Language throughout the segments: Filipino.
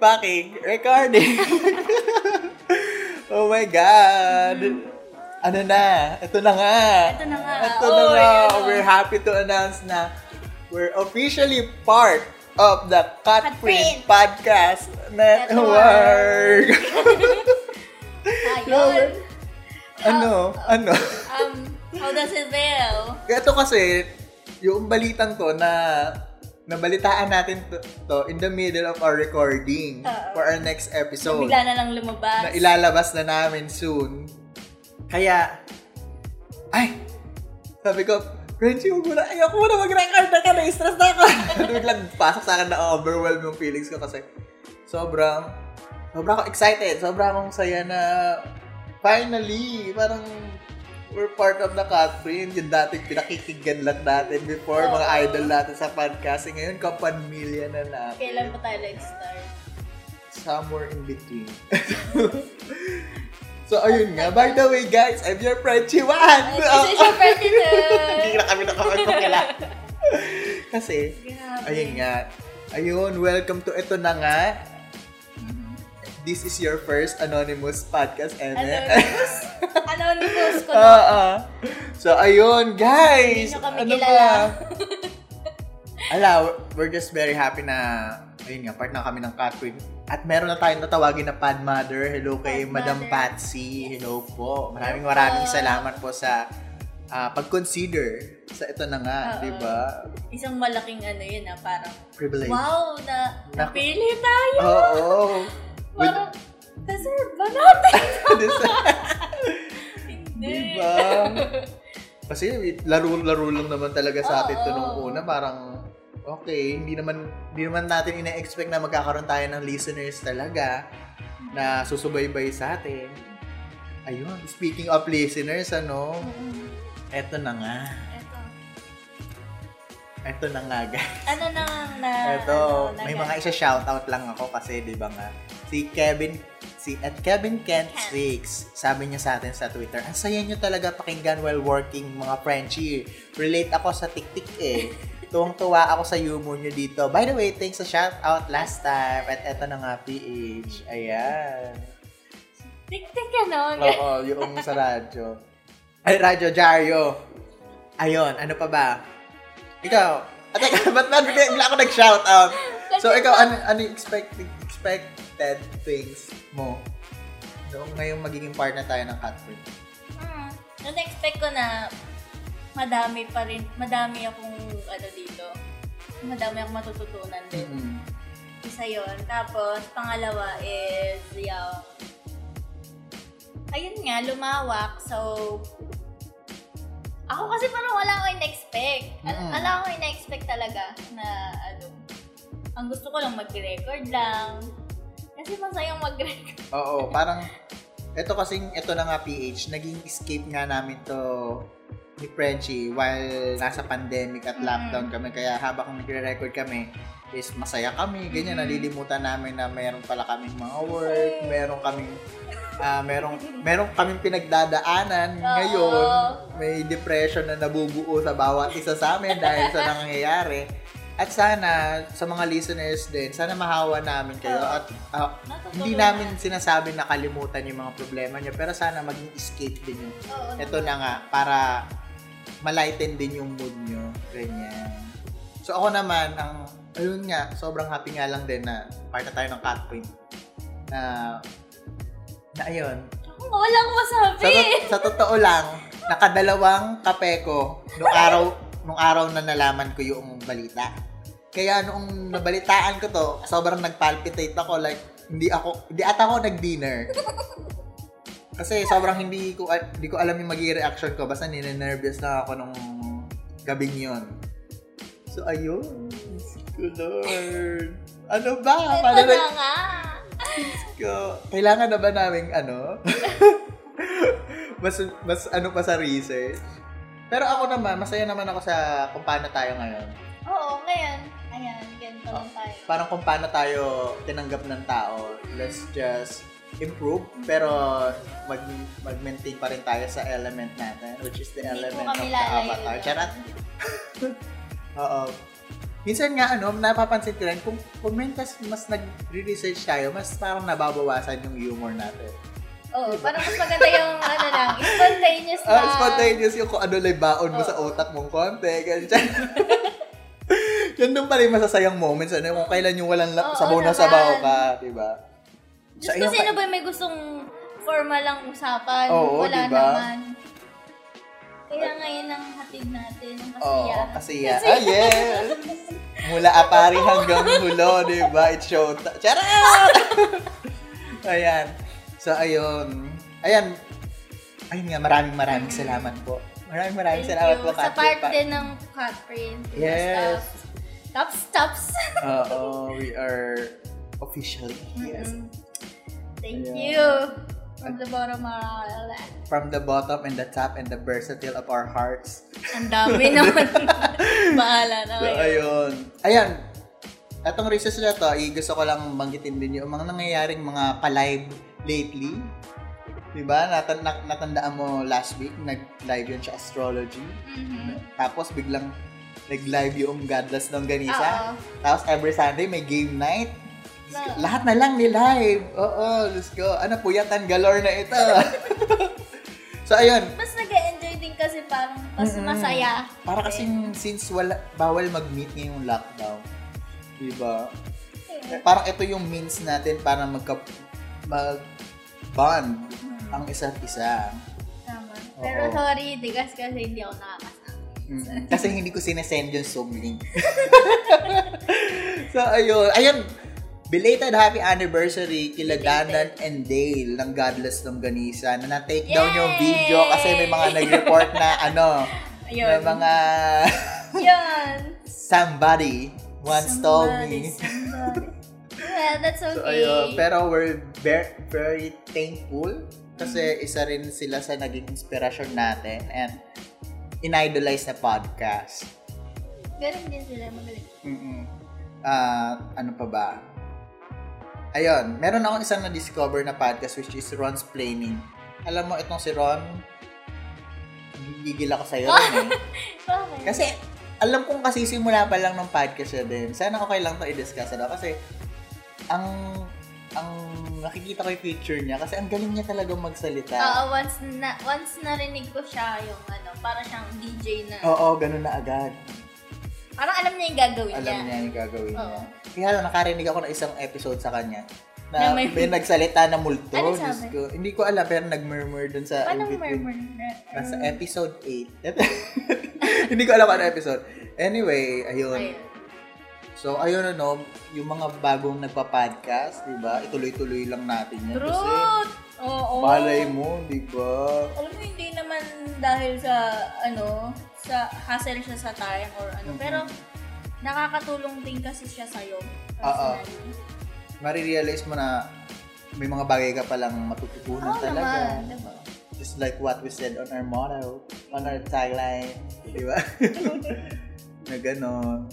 packing, recording. oh my God. Ano na? Ito na nga. Ito na nga. Ito Oh, na nga. yun. We're happy to announce na we're officially part of the Cut Print. Podcast Network. Ayun. ano? Ano? Um, how does it feel? Ito kasi, yung balitang to na nabalitaan natin to, to in the middle of our recording Oo. for our next episode Bigla na lang lumabas. na ilalabas na namin soon. Kaya, ay, sabi ko, Frenchie, huwag mo na, ayoko mo na mag-record na ka, na-stress na ako. Biglang pasok sa akin na overwhelm yung feelings ko kasi sobrang, sobrang ako excited, sobrang akong saya na finally, parang we're part of the cut print. Yung dating pinakikinggan lang natin before, mga Oo. idol natin sa podcasting. Ngayon, kapanmilya na natin. Kailan pa tayo nag-start? Somewhere in between. so, ayun nga. By the way, guys, I'm your Frenchie Juan! This is your president! Hindi na kami nakapagpakilala. Kasi, Grabe. ayun nga. Ayun, welcome to ito na nga. This is your first anonymous podcast, Eme. Anonymous? Anonymous ko na. Oo. So, ayun, guys. Hindi nyo kami ano kilala. Ala, we're just very happy na, ayun nga, part na kami ng Catwin. At meron na tayong natawagin na Pad Mother. Hello kay Pad Madam Mother. Patsy. Hello po. Maraming maraming salamat po sa ah, pag-consider sa ito na nga, Oo. di ba? Isang malaking ano yun ah, parang, Privilege. wow, na, napili tayo. Oo. With, Parang, deserve ba natin? Hindi. Diba? Kasi laro-laro lang naman talaga sa atin to nung una. Parang, okay, hindi naman, hindi naman natin ina-expect na magkakaroon tayo ng listeners talaga na susubaybay sa atin. Ayun, speaking of listeners, ano, Mm-mm. eto na nga. Eto. Na nga, guys. Ano na na, Eto, ano, may mga isa shoutout lang ako kasi, di ba nga, si Kevin, si at Kevin Kent. Six, sabi niya sa atin sa Twitter, ang saya niyo talaga pakinggan while working, mga Frenchie. Relate ako sa tik-tik eh. Tuwang-tuwa ako sa humor niyo dito. By the way, thanks sa shoutout last time. At eto na nga, PH. Ayan. Tik-tik ano? Oo, yung sa radyo. Ay, radyo, Jaryo. Ayun, ano pa ba? Ikaw, at ba't ba't bigla ako nag-shoutout? So, ikaw, ano, ano expected, expected things mo noong ngayong magiging part na tayo ng Catford? Hmm. Na-expect ko na madami pa rin, madami akong ano dito. Madami akong matututunan din. Mm-hmm. Isa yon Tapos, pangalawa is yung ayun nga, lumawak. So, ako kasi parang wala akong in-expect. Al- Mm. Wala akong in-expect talaga na ano, ang gusto ko lang mag-record lang. Kasi masayang mag-record. Oo, parang, ito kasing, ito na nga PH, naging escape nga namin to ni Frenchie while nasa pandemic at Mm. lockdown kami. Kaya habang nagre-record kami, is masaya kami, ganyan, Mm. nalilimutan namin na mayroon pala kaming mga work, meron kaming ah merong meron kaming pinagdadaanan Oo. ngayon. May depression na nabubuo sa bawat isa sa amin dahil sa nangyayari. At sana sa mga listeners din, sana mahawa namin kayo at Natutulungan. hindi namin sinasabi na kalimutan yung mga problema niyo, pero sana maging escape din yun. Oo, Ito na nga, para malighten din yung mood nyo. Ganyan. So ako naman, ang, ayun nga, sobrang happy nga lang din na part na tayo ng cut point. Na, na ayun. Ako nga, wala akong masabi. Sa, to- sa totoo lang, nakadalawang kape ko nung araw, nung araw na nalaman ko yung balita. Kaya nung nabalitaan ko to, sobrang nagpalpitate ako like hindi ako hindi ata ako nag-dinner. Kasi sobrang hindi ko hindi ko alam yung magiging reaction ko basta nine-nervous na ako nung gabing yon. So ayun. Lord. Ano ba? Paano na nga. ko? Kailangan na ba namin ano? mas mas ano pa sa research? Pero ako naman, masaya naman ako sa kung paano tayo ngayon. Oh. tayo. parang kung paano tayo tinanggap ng tao, let's just improve, pero mag, mag-maintain pa rin tayo sa element natin, which is the Hindi element of the avatar. doon. Charat! Oo. minsan nga, ano, napapansin ko rin, kung, kung mentas mas nag-research tayo, mas parang nababawasan yung humor natin. Oo, parang mas maganda yung ano lang, spontaneous lang. Ah, spontaneous yung kung ano lang baon mo sa Oo. utak mong konti, ganyan. Yan doon pa rin masasayang moments, ano, kung kailan yung walang la- Oo sabaw na naman. sabaw ka, di ba? Diyos ayun ko, sino pa- ba may gustong formal lang usapan? Oo, Wala diba? naman. Kaya ngayon ang hatid natin, ang Oo, kasiya. kasi ya. Ah, yes! Mula apari hanggang hulo, di ba? It's show Charot! Ayan. So, ayun. Ayan. Ayun nga, maraming maraming salamat po. Maraming maraming Thank salamat you. po, Sa Catherine. part Pa- din ng cut print. Yes. Tops, tops. Oo, we are officially. Yes. Mm-mm. Thank Ayan. you. From the bottom of our heart. From the bottom and the top and the versatile of our hearts. Ang dami naman. Bahala na So, ayun. Ayan. Atong research na to, gusto ko lang banggitin din yung mga nangyayaring mga ka-live lately. Diba? Natan na- natandaan mo last week, nag-live yun siya astrology. Mhm. Tapos biglang nag-live yung Godless ng. Ganisa. Tapos every Sunday may game night. Na- Lahat na lang ni live. Oo, let's go. Ano, puyatan galore na ito. so, ayun. Mas nag-enjoy din kasi parang mas Mm-mm. masaya. Para kasing since wala, bawal mag-meet ngayong lockdown. Diba? Eh, Parang ito yung means natin para magka, mag-bond ang isa't isa. Tama. Oo. Pero sorry, digas kasi hindi ako nakakasama. Kasi hindi ko sinesend yung Zoom link. so, ayun. Ayun. Belated happy anniversary kila. Danan and Dale ng Godless Longganisa na na-take down yung Yay! video kasi may mga nag-report na ano, Ayun. mga Yan. somebody once told me. Somebody, somebody. Yeah, that's okay. So, ayun. Pero we're very, very thankful kasi isa rin sila sa naging inspirasyon natin and in-idolize na podcast. Ganun din sila magaling. mm Ah, ano pa ba? Ayun, meron akong isang na-discover na podcast which is Ron's Planning. Alam mo, itong si Ron, gigil ako sa'yo rin eh. Kasi, alam kong kasi simula pa lang ng podcast siya din. Sana okay lang to i-discuss ano? Kasi, ang ang nakikita ko yung future niya kasi ang galing niya talaga magsalita. Oo, once na once narinig ko siya yung ano, para siyang DJ na. Oo, ganun na agad. Parang alam niya yung gagawin Alam niya. niya yung gagawin Oo. niya. Kaya lang, nakarinig ako ng isang episode sa kanya Na na may- may, nagsalita na multo. Ano sabi? ko. Hindi ko alam, pero nag-murmur dun sa Paano murmur na? Nasa episode 8. Hindi ko alam ano episode. Anyway, ayun. Ayun. So, ayun ano, yung mga bagong nagpa-podcast, di ba? Ituloy-tuloy lang natin yan. Kasi, Truth! Oo. malay mo, di ba? Alam mo, hindi naman dahil sa, ano, sa hassle siya sa time or ano. Mhm. Pero, nakakatulong din kasi siya sa'yo. Oo. Personally. Marirealize mo na may mga bagay ka palang matututunan Oo talaga. naman. Diba? Just like what we said on our motto, on our tagline, di ba? na ganon.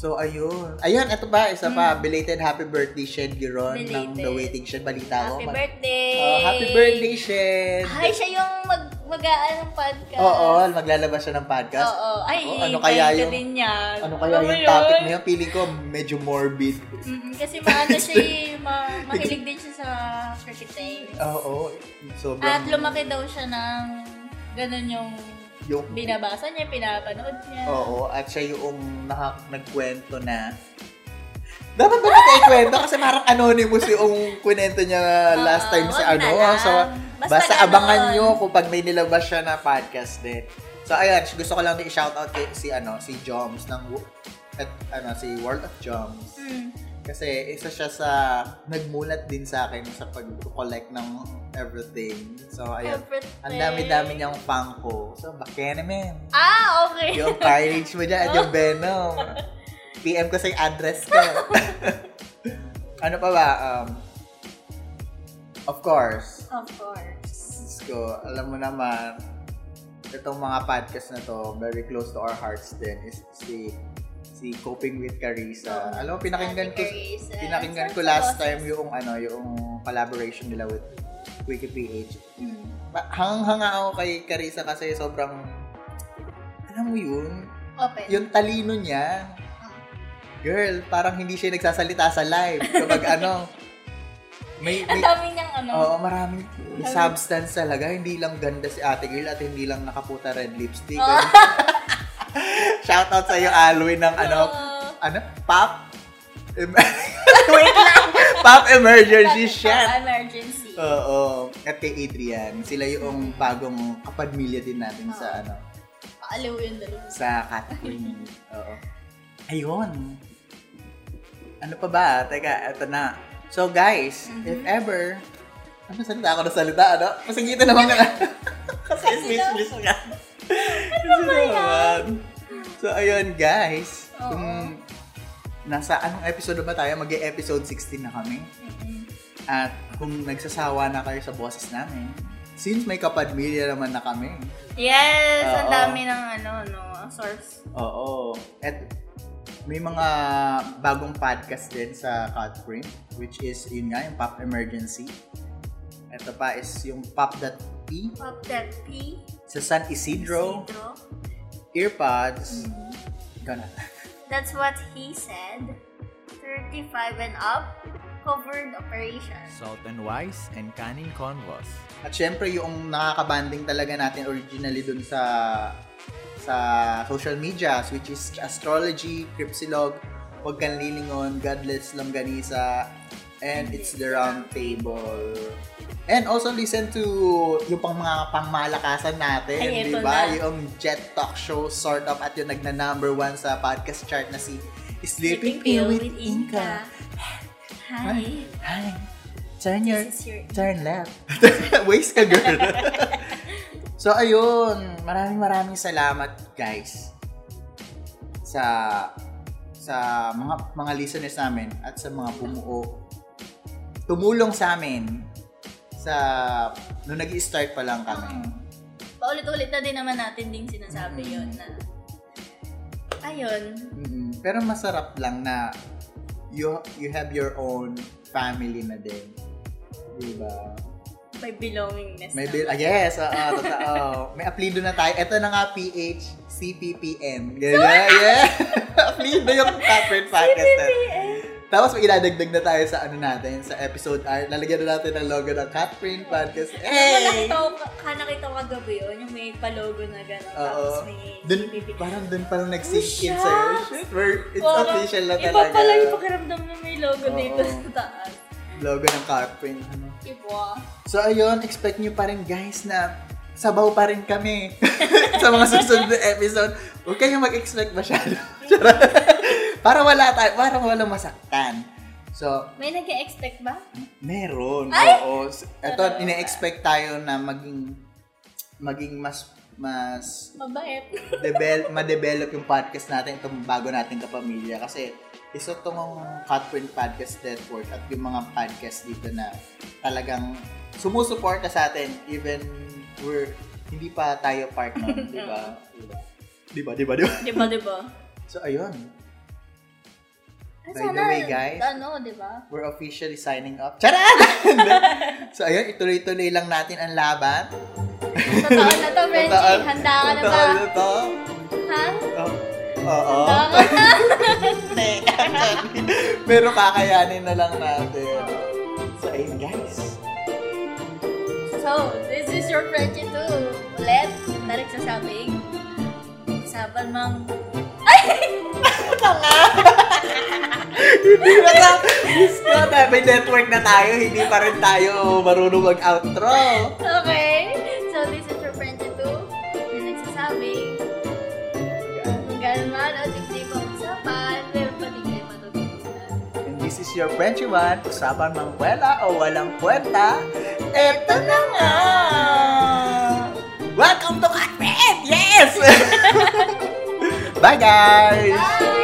So, ayun. Ayun, ito pa, isa pa. Belated happy birthday, Shed Giron ng. The Waiting Shed. Balita ko. Happy Mag- birthday! Oh, happy birthday, Shed! Ay, siya yung mag mag-aan ng podcast. Oo, maglalabas siya ng podcast. Oo. Ay, Oh, ano ano kaya yung- din yan. Ano kaya mo yung topic na yun? Feeling ko medyo morbid. Mm, kasi maano siya, eh, ma- mahilig din siya sa cricket time. Oo. Sobrang... At lumaki daw siya ng ganun yung yung, binabasa niya, pinapanood niya. Oo, at siya yung naka, nagkwento na dapat ba natin ikwento? Kasi parang anonymous yung kwento niya last time sa na ano. So, Basta basta, abangan nyo kung pag may nilabas siya na podcast din. So, ayun, gusto ko lang i-shoutout kay si, ano, si Joms ng at, ano, si World of Joms. Mm. Kasi isa siya sa nagmulat din sa akin sa pag-collect ng everything. So, ayun. Everything. Ang dami-dami niyang Funko. So, bakit naman? Ah, okay. Yung carnage mo dyan at yung Venom. PM ko sa address ko. ano pa ba? Um, of course, Of course. Diyos ko, alam mo naman, itong mga podcast na to, very close to our hearts din, is si si Coping with Carissa. Alam mo, pinakinggan ko, Carissa. pinakinggan ko Sorry, last time yung ano, yung collaboration nila with WikiPH. Mm. Hangang-hanga ako kay Carissa kasi sobrang, alam mo yun, Open. yung talino niya, girl, parang hindi siya nagsasalita sa live. Kapag ano, may, Ang may, dami niyang ano. Oo, maraming may substance talaga. Hindi lang ganda si ate girl at hindi lang nakaputa red lipstick. Oh. Shoutout sa iyo, Alwin, ng ano, ano, pop? Em- Wait lang! Pop emergency shit! pop Emergency. Oo. At kay Adrian, sila yung bagong kapadmilya din natin sa ano, Paaliw yung dalawa. sa Catherine. Oo. Ayun. Ano pa ba? Teka, eto na. So guys, Mhm. if ever, ano salita ako na salita, ano? Pasingitan naman ka na. Kasi Kasi miss daw- miss ka. Ano ba yan? So ayun guys, Oo. kung nasa anong episode ba tayo? Mag-episode 16 na kami. At kung nagsasawa na kayo sa boses namin, since may kapadmilya naman na kami, Yes! Ang dami ng ano, no, source. Oo. At may mga bagong podcast din sa Codprint, which is yun nga, yung Pop Emergency. Ito pa is yung Pop.p Pop that P. sa San Isidro, Isidro. Earpods. Mhm. Ikaw na. That's what he said. 35 and up. Covered operation. Salt and Wise, and Canning Convos. At syempre, yung nakakabanding talaga natin originally dun sa sa social medias, which is Astrology, Cripsilog, Huwag Kang Lilingon, Godless Longganisa, and It's the Round Table. And also listen to yung pang mga pangmalakasan natin, Ay, di ba? na. Yung Jet Talk Show, sort of, at yung nagna number one sa podcast chart na si Sleeping Pill with Inka. Hi. Hi. Turn your, your... turn left. Waste ka, girl. so, ayun. Maraming maraming salamat, guys. Sa sa mga mga listeners namin at sa mga bumuo tumulong sa amin sa nung nag start pa lang kami. Paulit-ulit na din naman natin din sinasabi Mm. yon na ayun, Mm-mm. Pero masarap lang na you you have your own family na din. Diba? may belongingness. May bill, ah, yes, oo, totoo. May apelido na tayo. Ito na nga, PH, CPPN. Yeah, yeah, apelido yung corporate podcast natin. Tapos may iladagdag na tayo sa ano natin, sa episode art. Lalagyan na natin ang logo ng Catprint Podcast. Hey! Nakita ko, nakita ko kagabi yun, yung may palogo na gano'n. Tapos may Dun, parang dun parang nag-sink in sa'yo. Shit, we're, it's Parang official na Iba talaga. pala yung pakiramdam na may logo Oo. dito sa taas. Logo ng Catprint. Ano. Iba. So ayun, expect nyo pa rin guys na sabaw pa rin kami sa mga susunod na episode. Huwag kayong mag-expect masyado. para wala tayo, para wala masaktan. So, May nag expect ba? meron. Ay! Oo. Ito, ine-expect tayo na maging maging mas mas Mabait. develop, ma-develop yung podcast natin, itong bago nating kapamilya. Kasi isa itong Cutprint Podcast Network at yung mga podcast dito na talagang sumusuporta sa atin even we're hindi pa tayo part nun, di ba? Di ba? Di ba? Di ba? Di ba, di ba? So, ayun. Ay, By the way, guys. Ano, di ba? We're officially signing up. Charot! so, ayun, ituloy-tuloy lang natin ang laban. Totoo na to. Totoo- Handa ka na ba? totoo na to. Ha? Oh, Oo. Handa ka na? Pero kakayanin na lang natin. So, ayun guys. So, this is your Frenchie too. Ulit, na nagsasabing, usapan mang... Hindi na na. Diyos ko, na, may network na tayo. Hindi pa rin tayo marunong mag-outro. Okay. So, this is your Frenchie too. Na nagsasabing, kung gano'n man o hindi pa usapan, meron pa din kayo matutunan. And this is your Frenchy one. Usapan mang kwela o walang kwenta. Eto na nga. Welcome to Catfred! Yes! Bye guys! Bye!